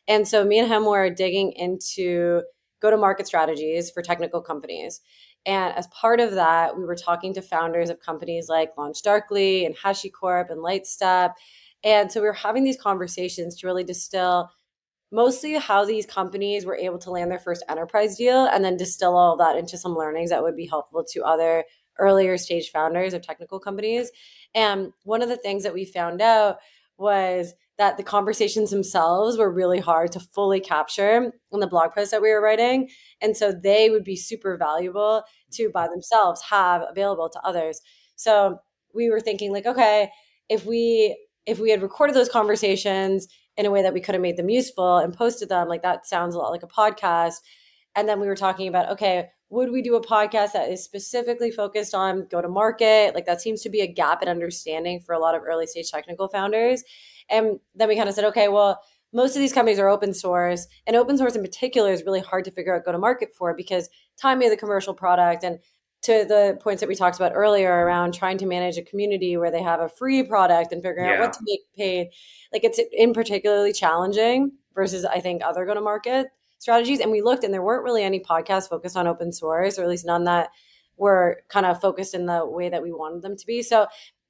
And so me and him were digging into go to market strategies for technical companies. And as part of that, we were talking to founders of companies like LaunchDarkly and HashiCorp and Lightstep. And so we were having these conversations to really distill mostly how these companies were able to land their first enterprise deal and then distill all that into some learnings that would be helpful to other earlier stage founders of technical companies. And one of the things that we found out was that the conversations themselves were really hard to fully capture in the blog posts that we were writing. And so they would be super valuable to by themselves have available to others. So we were thinking like, okay, if we if we had recorded those conversations in a way that we could have made them useful and posted them, like that sounds a lot like a podcast. And then we were talking about, okay, would we do a podcast that is specifically focused on go to market? Like that seems to be a gap in understanding for a lot of early stage technical founders. And then we kind of said, okay, well, most of these companies are open source, and open source in particular is really hard to figure out go to market for because timing of the commercial product and to the points that we talked about earlier around trying to manage a community where they have a free product and figuring yeah. out what to make paid, like it's in particularly challenging versus I think other go to market strategies. And we looked, and there weren't really any podcasts focused on open source, or at least none that were kind of focused in the way that we wanted them to be. So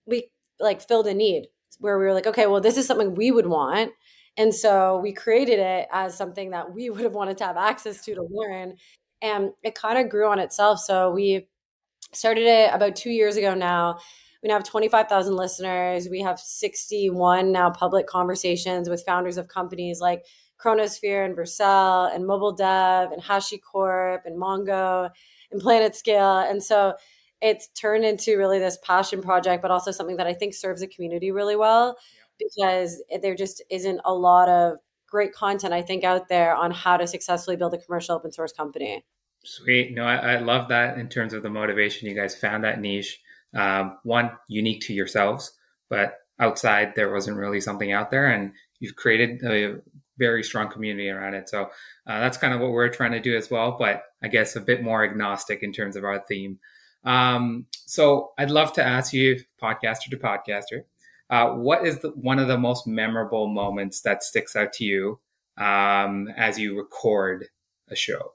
we like filled a need where we were like, okay, well, this is something we would want. And so we created it as something that we would have wanted to have access to to learn. And it kind of grew on itself. So we started it about two years ago now. We now have 25,000 listeners. We have 61 now public conversations with founders of companies like Chronosphere and Vercel and Mobile Dev and HashiCorp and Mongo and Planet Scale. And so it's turned into really this passion project, but also something that I think serves the community really well yeah. because there just isn't a lot of great content, I think, out there on how to successfully build a commercial open source company. Sweet. No, I, I love that in terms of the motivation. You guys found that niche. um, one unique to yourselves, but outside there wasn't really something out there, and you've created a very strong community around it. So uh, that's kind of what we're trying to do as well, but I guess a bit more agnostic in terms of our theme. Um, so I'd love to ask you, podcaster to podcaster, uh, what is the, one of the most memorable moments that sticks out to you um, as you record a show?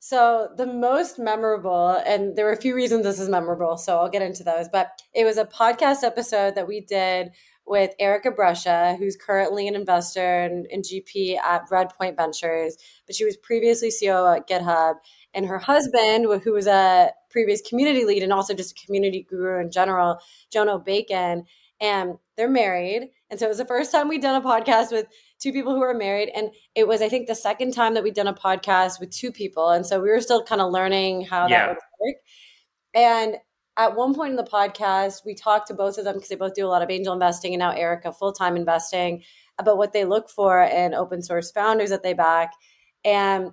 So the most memorable, and there were a few reasons this is memorable, so I'll get into those. But it was a podcast episode that we did with Erica Brescia, who's currently an investor and, and GP at Redpoint Ventures, but she was previously CEO at GitHub. And her husband, who was a previous community lead and also just a community guru in general, Jono Bacon, and they're married. And so it was the first time we'd done a podcast with two people who were married. And it was, I think, the second time that we'd done a podcast with two people. And so we were still kind of learning how yeah. that would work. And at one point in the podcast, we talked to both of them because they both do a lot of angel investing and now Erica full time investing about what they look for in open source founders that they back. And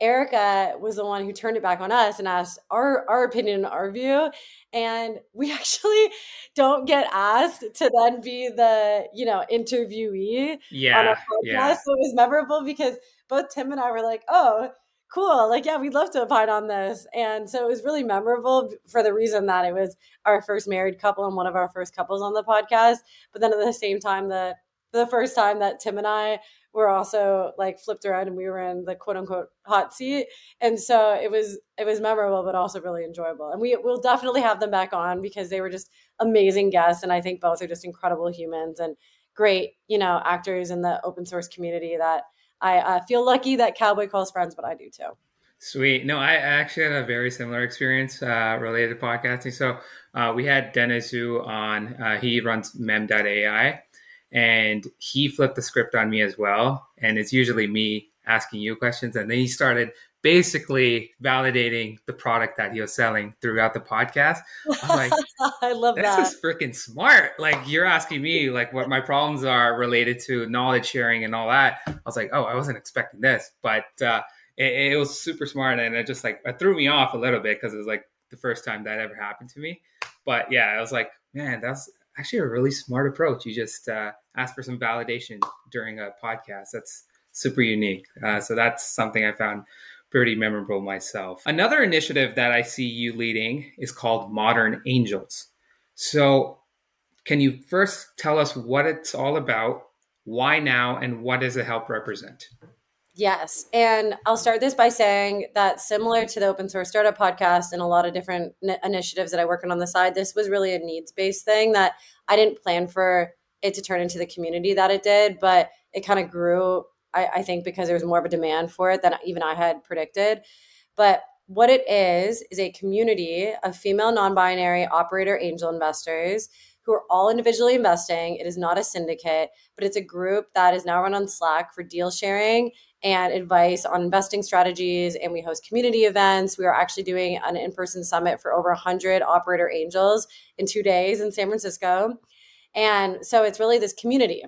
Erica was the one who turned it back on us and asked our our opinion, our view, and we actually don't get asked to then be the you know interviewee yeah, on a podcast. Yeah. So it was memorable because both Tim and I were like, oh, cool, like yeah, we'd love to opine on this, and so it was really memorable for the reason that it was our first married couple and one of our first couples on the podcast, but then at the same time the the first time that Tim and I were also like flipped around and we were in the quote unquote hot seat. And so it was it was memorable but also really enjoyable. And we will definitely have them back on because they were just amazing guests and I think both are just incredible humans and great, you know, actors in the open source community that I uh, feel lucky that Cowboy calls friends, but I do too. Sweet. No, I actually had a very similar experience uh, related to podcasting. So uh, we had Dennis Xu on. Uh, he runs mem.ai and he flipped the script on me as well. And it's usually me asking you questions, and then he started basically validating the product that he was selling throughout the podcast. I'm like, I love this that. This is freaking smart. Like you're asking me like what my problems are related to knowledge sharing and all that. I was like, oh, I wasn't expecting this, but uh, it, it, was super smart, and it just like it threw me off a little bit because it was like the first time that ever happened to me. But yeah, I was like, man, that's actually a really smart approach. You just uh, ask for some validation during a podcast. That's super unique. Uh, so that's something I found pretty memorable myself. Another initiative that I see you leading is called Modern Angels. So, can you first tell us what it's all about, why now, and what does it help represent? Yes. And I'll start this by saying that similar to the open source startup podcast and a lot of different n- initiatives that I work on on the side, this was really a needs based thing that I didn't plan for it to turn into the community that it did, but it kind of grew, I, I think, because there was more of a demand for it than even I had predicted. But what it is, is a community of female non binary operator angel investors who are all individually investing. It is not a syndicate, but it's a group that is now run on Slack for deal sharing and advice on investing strategies. And we host community events. We are actually doing an in person summit for over 100 operator angels in two days in San Francisco. And so it's really this community.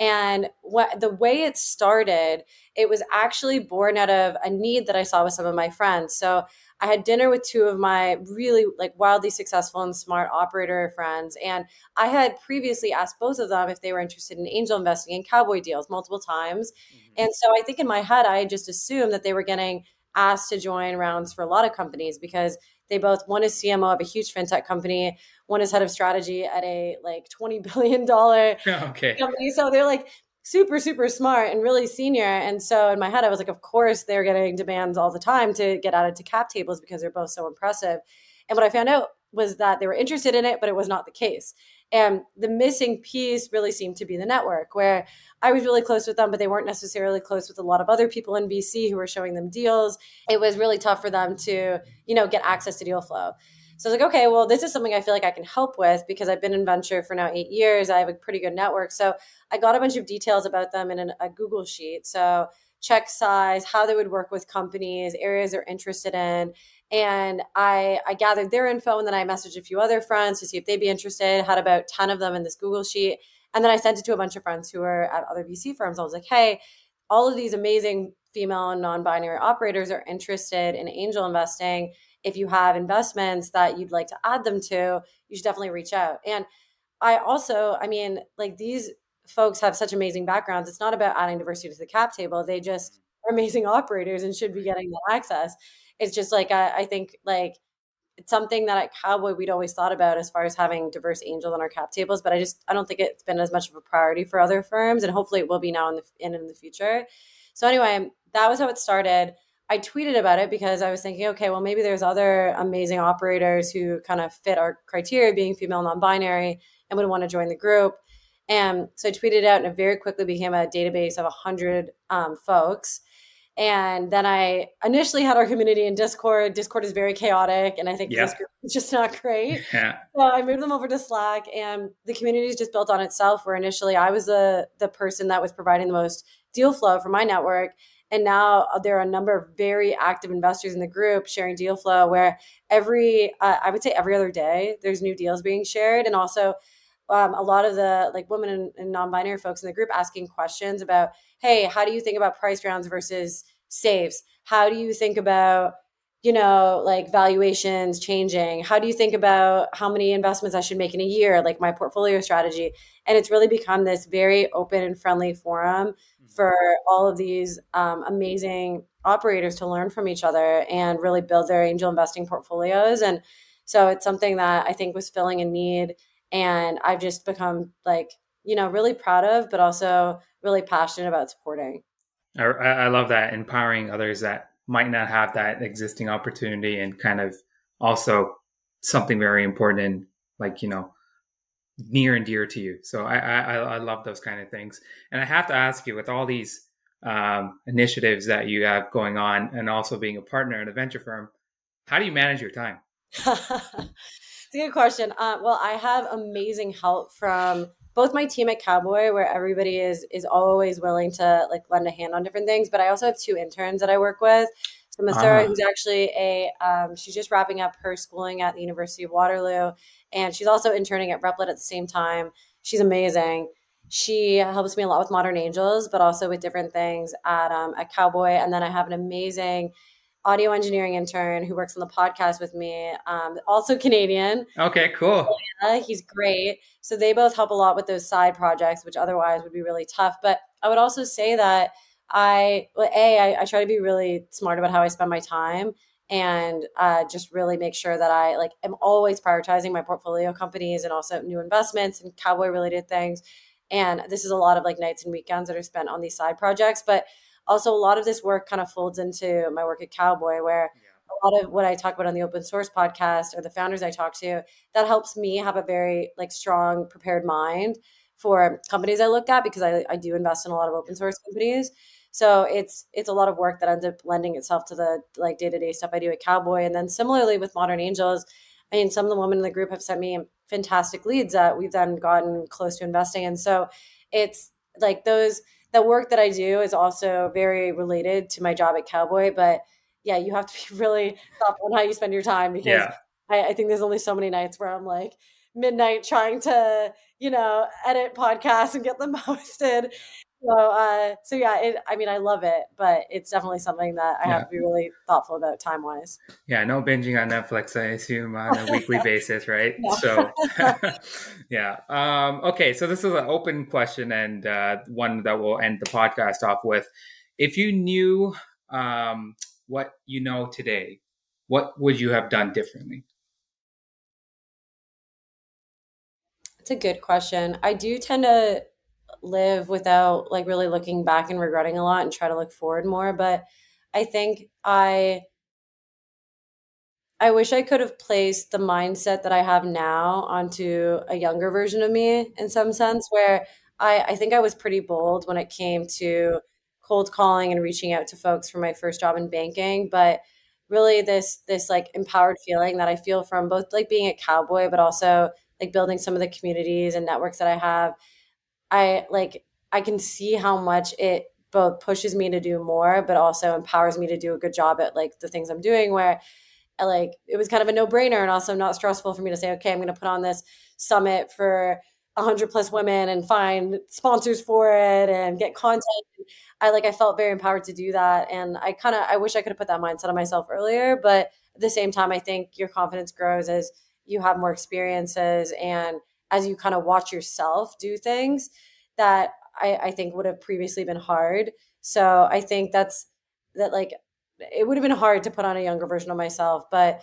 And what the way it started, it was actually born out of a need that I saw with some of my friends. So I had dinner with two of my really like wildly successful and smart operator friends. And I had previously asked both of them if they were interested in angel investing in cowboy deals multiple times. Mm-hmm. And so I think in my head, I just assumed that they were getting asked to join rounds for a lot of companies because they both one is CMO of a huge fintech company, one is head of strategy at a like twenty billion dollar okay. company. So they're like super super smart and really senior. And so in my head i was like of course they're getting demands all the time to get added to cap tables because they're both so impressive. And what i found out was that they were interested in it but it was not the case. And the missing piece really seemed to be the network where i was really close with them but they weren't necessarily close with a lot of other people in vc who were showing them deals. It was really tough for them to you know get access to deal flow so I was like, okay, well, this is something I feel like I can help with because I've been in venture for now eight years. I have a pretty good network. So I got a bunch of details about them in an, a Google sheet. So check size, how they would work with companies, areas they're interested in. And I, I gathered their info and then I messaged a few other friends to see if they'd be interested. Had about 10 of them in this Google sheet. And then I sent it to a bunch of friends who were at other VC firms. I was like, hey, all of these amazing female and non binary operators are interested in angel investing if you have investments that you'd like to add them to, you should definitely reach out. And I also, I mean, like these folks have such amazing backgrounds. It's not about adding diversity to the cap table. They just are amazing operators and should be getting that access. It's just like I, I think like it's something that at Cowboy we'd always thought about as far as having diverse angels on our cap tables, but I just I don't think it's been as much of a priority for other firms, and hopefully it will be now in the in, in the future. So anyway, that was how it started. I tweeted about it because I was thinking, okay, well maybe there's other amazing operators who kind of fit our criteria, being female, non-binary, and would want to join the group. And so I tweeted out, and it very quickly became a database of 100 um, folks. And then I initially had our community in Discord. Discord is very chaotic, and I think yeah. this group is just not great. Yeah. So I moved them over to Slack, and the community is just built on itself. Where initially I was the the person that was providing the most deal flow for my network, and now there are a number of very active investors in the group sharing deal flow. Where every uh, I would say every other day there's new deals being shared, and also um, a lot of the like women and, and non-binary folks in the group asking questions about hey how do you think about price rounds versus SAFEs how do you think about you know like valuations changing how do you think about how many investments i should make in a year like my portfolio strategy and it's really become this very open and friendly forum mm-hmm. for all of these um, amazing operators to learn from each other and really build their angel investing portfolios and so it's something that i think was filling a need and I've just become like you know really proud of, but also really passionate about supporting. I, I love that empowering others that might not have that existing opportunity, and kind of also something very important and like you know near and dear to you. So I, I I love those kind of things, and I have to ask you with all these um, initiatives that you have going on, and also being a partner in a venture firm, how do you manage your time? It's a good question. Uh, well, I have amazing help from both my team at Cowboy, where everybody is is always willing to like lend a hand on different things. But I also have two interns that I work with. So Masura, uh-huh. who's actually a um, she's just wrapping up her schooling at the University of Waterloo, and she's also interning at Replit at the same time. She's amazing. She helps me a lot with Modern Angels, but also with different things at um, at Cowboy. And then I have an amazing audio engineering intern who works on the podcast with me, um, also Canadian. Okay, cool. Yeah, he's great. So they both help a lot with those side projects, which otherwise would be really tough. But I would also say that I, well, A, I, I try to be really smart about how I spend my time and uh, just really make sure that I like am always prioritizing my portfolio companies and also new investments and cowboy related things. And this is a lot of like nights and weekends that are spent on these side projects. But also a lot of this work kind of folds into my work at Cowboy, where yeah. a lot of what I talk about on the open source podcast or the founders I talk to, that helps me have a very like strong prepared mind for companies I look at because I, I do invest in a lot of open source companies. So it's it's a lot of work that ends up lending itself to the like day to day stuff I do at Cowboy, and then similarly with Modern Angels. I mean, some of the women in the group have sent me fantastic leads that we've then gotten close to investing in. So it's like those the work that I do is also very related to my job at Cowboy. But yeah, you have to be really thoughtful on how you spend your time because yeah. I, I think there's only so many nights where I'm like midnight trying to, you know, edit podcasts and get them posted so uh so yeah it i mean i love it but it's definitely something that i yeah. have to be really thoughtful about time wise yeah no binging on netflix i assume on a weekly basis right? So yeah um okay so this is an open question and uh one that will end the podcast off with. If you knew um what you know today what would you have done differently? It's a good question. I do tend to live without like really looking back and regretting a lot and try to look forward more but i think i i wish i could have placed the mindset that i have now onto a younger version of me in some sense where i i think i was pretty bold when it came to cold calling and reaching out to folks for my first job in banking but really this this like empowered feeling that i feel from both like being a cowboy but also like building some of the communities and networks that i have I like I can see how much it both pushes me to do more, but also empowers me to do a good job at like the things I'm doing where I, like it was kind of a no-brainer and also not stressful for me to say, okay, I'm gonna put on this summit for 100 plus women and find sponsors for it and get content. I like I felt very empowered to do that. And I kind of I wish I could have put that mindset on myself earlier, but at the same time, I think your confidence grows as you have more experiences and as you kind of watch yourself do things that I, I think would have previously been hard. So I think that's that like it would have been hard to put on a younger version of myself but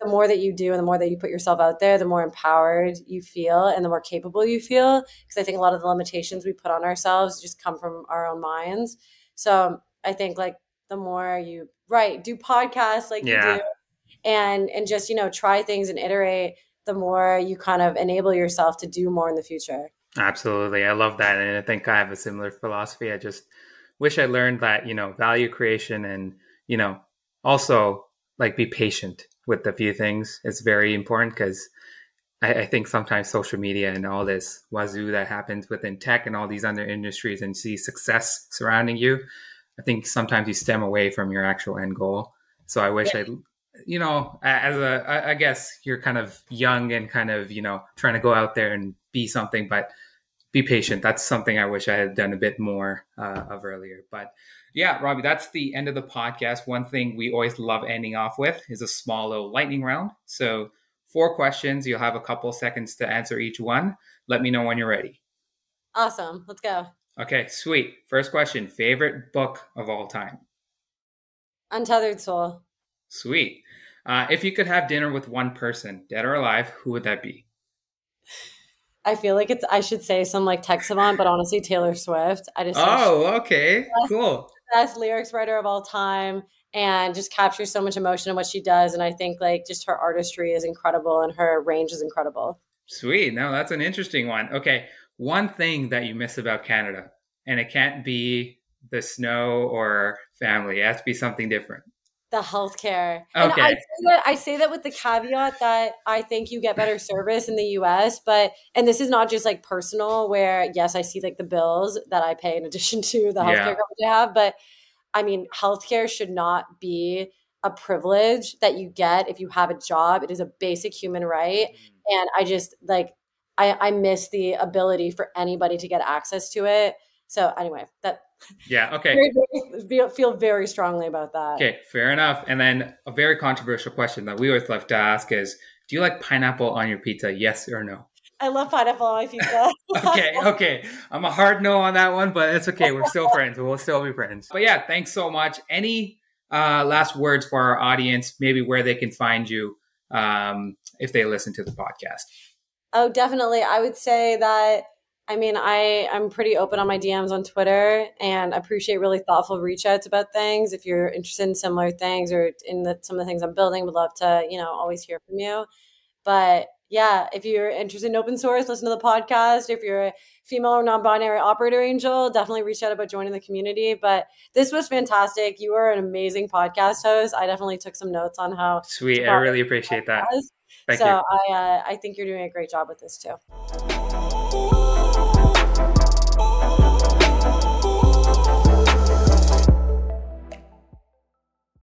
the more that you do and the more that you put yourself out there the more empowered you feel and the more capable you feel because i think a lot of the limitations we put on ourselves just come from our own minds so i think like the more you right do podcasts like yeah. you do and and just you know try things and iterate the more you kind of enable yourself to do more in the future absolutely i love that and i think i have a similar philosophy i just wish i learned that you know value creation and you know, also like be patient with a few things. It's very important because I, I, think sometimes social media and all this wazoo that happens within tech and all these other industries and see success surrounding you, I think sometimes you stem away from your actual end goal. So I wish yeah. I, you know, as a, I guess you're kind of young and kind of, you know, trying to go out there and be something, but be patient. That's something I wish I had done a bit more uh, of earlier. But yeah, Robby, that's the end of the podcast. One thing we always love ending off with is a small little lightning round. So, four questions. You'll have a couple seconds to answer each one. Let me know when you're ready. Awesome. Let's go. Okay, sweet. First question Favorite book of all time? Untethered Soul. Sweet. Uh, if you could have dinner with one person, dead or alive, who would that be? I feel like it's I should say some like tech savant, but honestly Taylor Swift. I just Oh, okay. Cool best lyrics writer of all time and just captures so much emotion in what she does. And I think like just her artistry is incredible and her range is incredible. Sweet. No, that's an interesting one. Okay. One thing that you miss about Canada, and it can't be the snow or family, it has to be something different the healthcare. And. I say, that, I say that with the caveat that I think you get better service in the US, but and this is not just like personal where yes, I see like the bills that I pay in addition to the healthcare yeah. coverage I have, but I mean, healthcare should not be a privilege that you get if you have a job. It is a basic human right. Mm-hmm. And I just like I, I miss the ability for anybody to get access to it. So anyway, that yeah. Okay. Feel, feel very strongly about that. Okay. Fair enough. And then a very controversial question that we always love to ask is Do you like pineapple on your pizza? Yes or no? I love pineapple on my pizza. okay. Okay. I'm a hard no on that one, but it's okay. We're still friends. We'll still be friends. But yeah, thanks so much. Any uh, last words for our audience, maybe where they can find you um, if they listen to the podcast? Oh, definitely. I would say that I mean, I I'm pretty open on my DMs on Twitter, and appreciate really thoughtful reach outs about things. If you're interested in similar things or in the, some of the things I'm building, would love to you know always hear from you. But yeah, if you're interested in open source, listen to the podcast. If you're a female or non-binary operator angel, definitely reach out about joining the community. But this was fantastic. You are an amazing podcast host. I definitely took some notes on how sweet. I really appreciate that. Thank so you. I uh, I think you're doing a great job with this too.